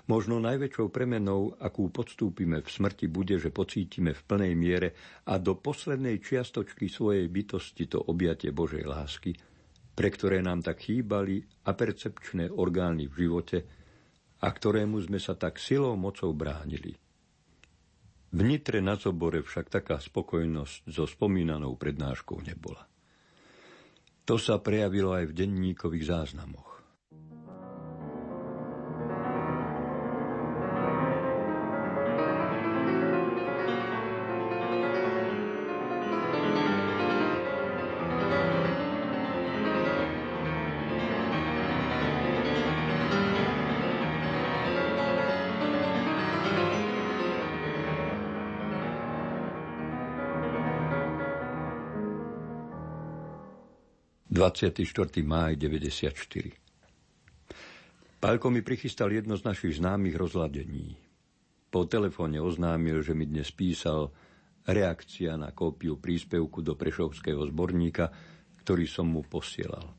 Možno najväčšou premenou, akú podstúpime v smrti, bude, že pocítime v plnej miere a do poslednej čiastočky svojej bytosti to objatie Božej lásky, pre ktoré nám tak chýbali a percepčné orgány v živote a ktorému sme sa tak silou mocou bránili – v Nitre na Zobore však taká spokojnosť so spomínanou prednáškou nebola. To sa prejavilo aj v denníkových záznamoch. 24. máj 94. Pálko mi prichystal jedno z našich známych rozladení. Po telefóne oznámil, že mi dnes písal reakcia na kópiu príspevku do Prešovského zborníka, ktorý som mu posielal.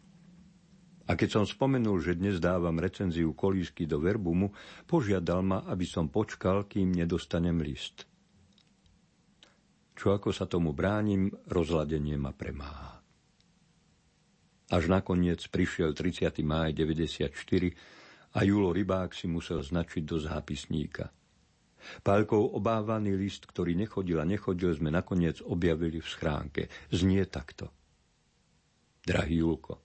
A keď som spomenul, že dnes dávam recenziu kolísky do Verbumu, požiadal ma, aby som počkal, kým nedostanem list. Čo ako sa tomu bránim, rozladenie ma premáha. Až nakoniec prišiel 30. máj 94 a Julo Rybák si musel značiť do zápisníka. Pálkov obávaný list, ktorý nechodil a nechodil, sme nakoniec objavili v schránke. Znie takto. Drahý Julko,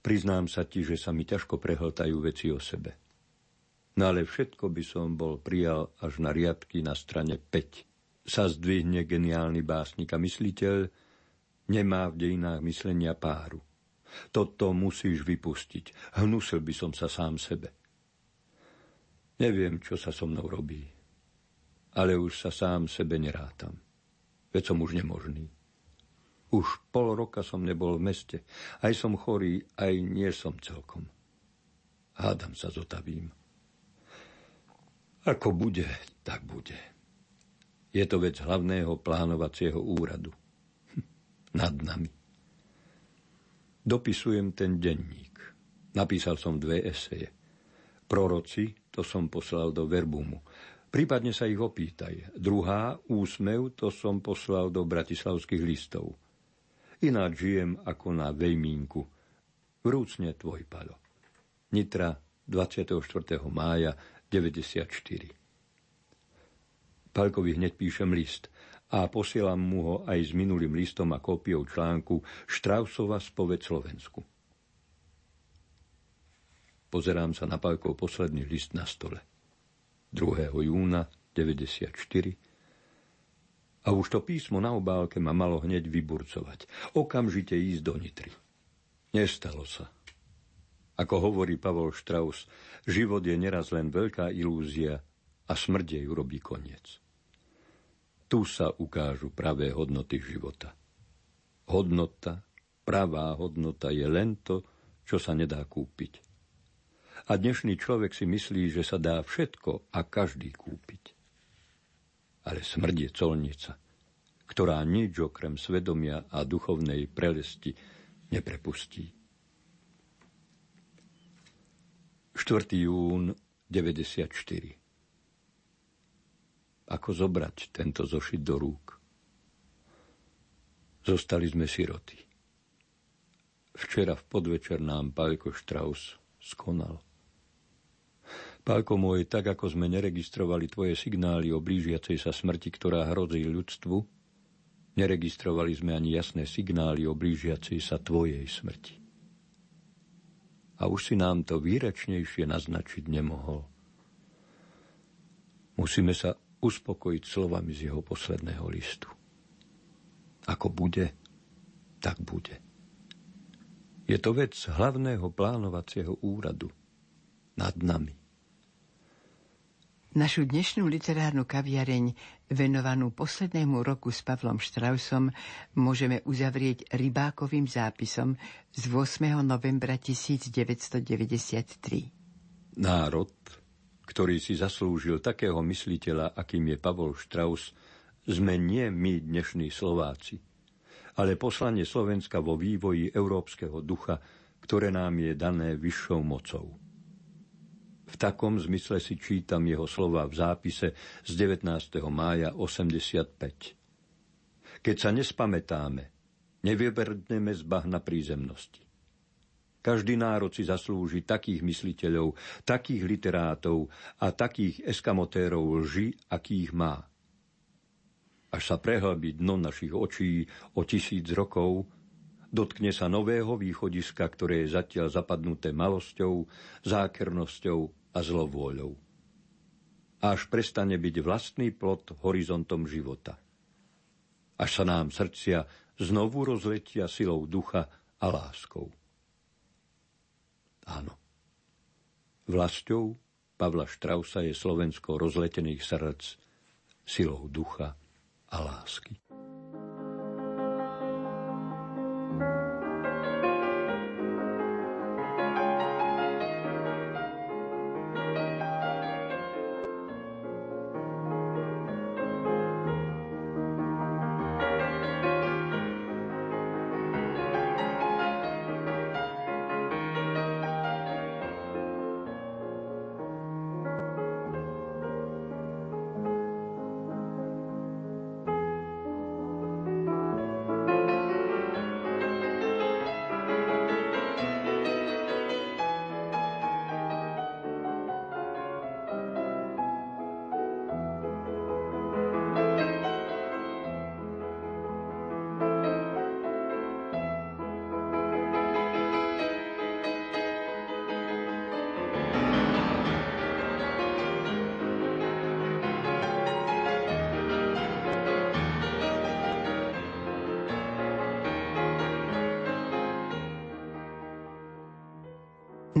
priznám sa ti, že sa mi ťažko prehltajú veci o sebe. No ale všetko by som bol prijal až na riadky na strane 5. Sa zdvihne geniálny básnik a mysliteľ, nemá v dejinách myslenia páru. Toto musíš vypustiť. Hnusil by som sa sám sebe. Neviem, čo sa so mnou robí, ale už sa sám sebe nerátam. Veď som už nemožný. Už pol roka som nebol v meste. Aj som chorý, aj nie som celkom. Hádam sa zotavím. Ako bude, tak bude. Je to vec hlavného plánovacieho úradu. Hm, nad nami. Dopisujem ten denník. Napísal som dve eseje. Proroci, to som poslal do Verbumu. Prípadne sa ich opýtaj. Druhá, úsmev, to som poslal do bratislavských listov. Ináč žijem ako na vejmínku. Vrúcne tvoj, Palo. Nitra, 24. mája 94. Palkovi hneď píšem list a posielam mu ho aj s minulým listom a kópiou článku Štrausova spoved Slovensku. Pozerám sa na Pálkov posledný list na stole. 2. júna 94 a už to písmo na obálke ma malo hneď vyburcovať. Okamžite ísť do Nitry. Nestalo sa. Ako hovorí Pavol Štraus, život je neraz len veľká ilúzia a smrť jej urobí koniec. Tu sa ukážu pravé hodnoty života. Hodnota, pravá hodnota je len to, čo sa nedá kúpiť. A dnešný človek si myslí, že sa dá všetko a každý kúpiť. Ale smrť je colnica, ktorá nič okrem svedomia a duchovnej prelesti neprepustí. 4. jún 94 Ako zobrať tento zošit do rúk? Zostali sme siroty. Včera v podvečer nám Pálko Štraus skonal. Pálko môj, tak ako sme neregistrovali tvoje signály o blížiacej sa smrti, ktorá hrozí ľudstvu, neregistrovali sme ani jasné signály o blížiacej sa tvojej smrti a už si nám to výračnejšie naznačiť nemohol. Musíme sa uspokojiť slovami z jeho posledného listu. Ako bude, tak bude. Je to vec hlavného plánovacieho úradu nad nami. Našu dnešnú literárnu kaviareň, venovanú poslednému roku s Pavlom Štrausom, môžeme uzavrieť rybákovým zápisom z 8. novembra 1993. Národ, ktorý si zaslúžil takého mysliteľa, akým je Pavol Štraus, sme nie my dnešní Slováci, ale poslanie Slovenska vo vývoji európskeho ducha, ktoré nám je dané vyššou mocou. V takom zmysle si čítam jeho slova v zápise z 19. mája 85. Keď sa nespamätáme, nevybrdneme z bahna prízemnosti. Každý národ si zaslúži takých mysliteľov, takých literátov a takých eskamotérov lži, akých má. Až sa prehlbí dno našich očí o tisíc rokov, dotkne sa nového východiska, ktoré je zatiaľ zapadnuté malosťou, zákernosťou a zlovôľou. Až prestane byť vlastný plot horizontom života. Až sa nám srdcia znovu rozletia silou ducha a láskou. Áno. Vlastou Pavla Štrausa je Slovensko rozletených srdc silou ducha a lásky.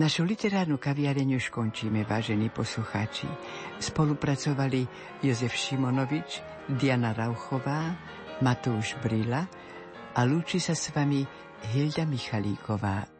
Našu literárnu kaviareň už končíme, vážení poslucháči. Spolupracovali Jozef Šimonovič, Diana Rauchová, Matúš Brila a lúči sa s vami Hilda Michalíková.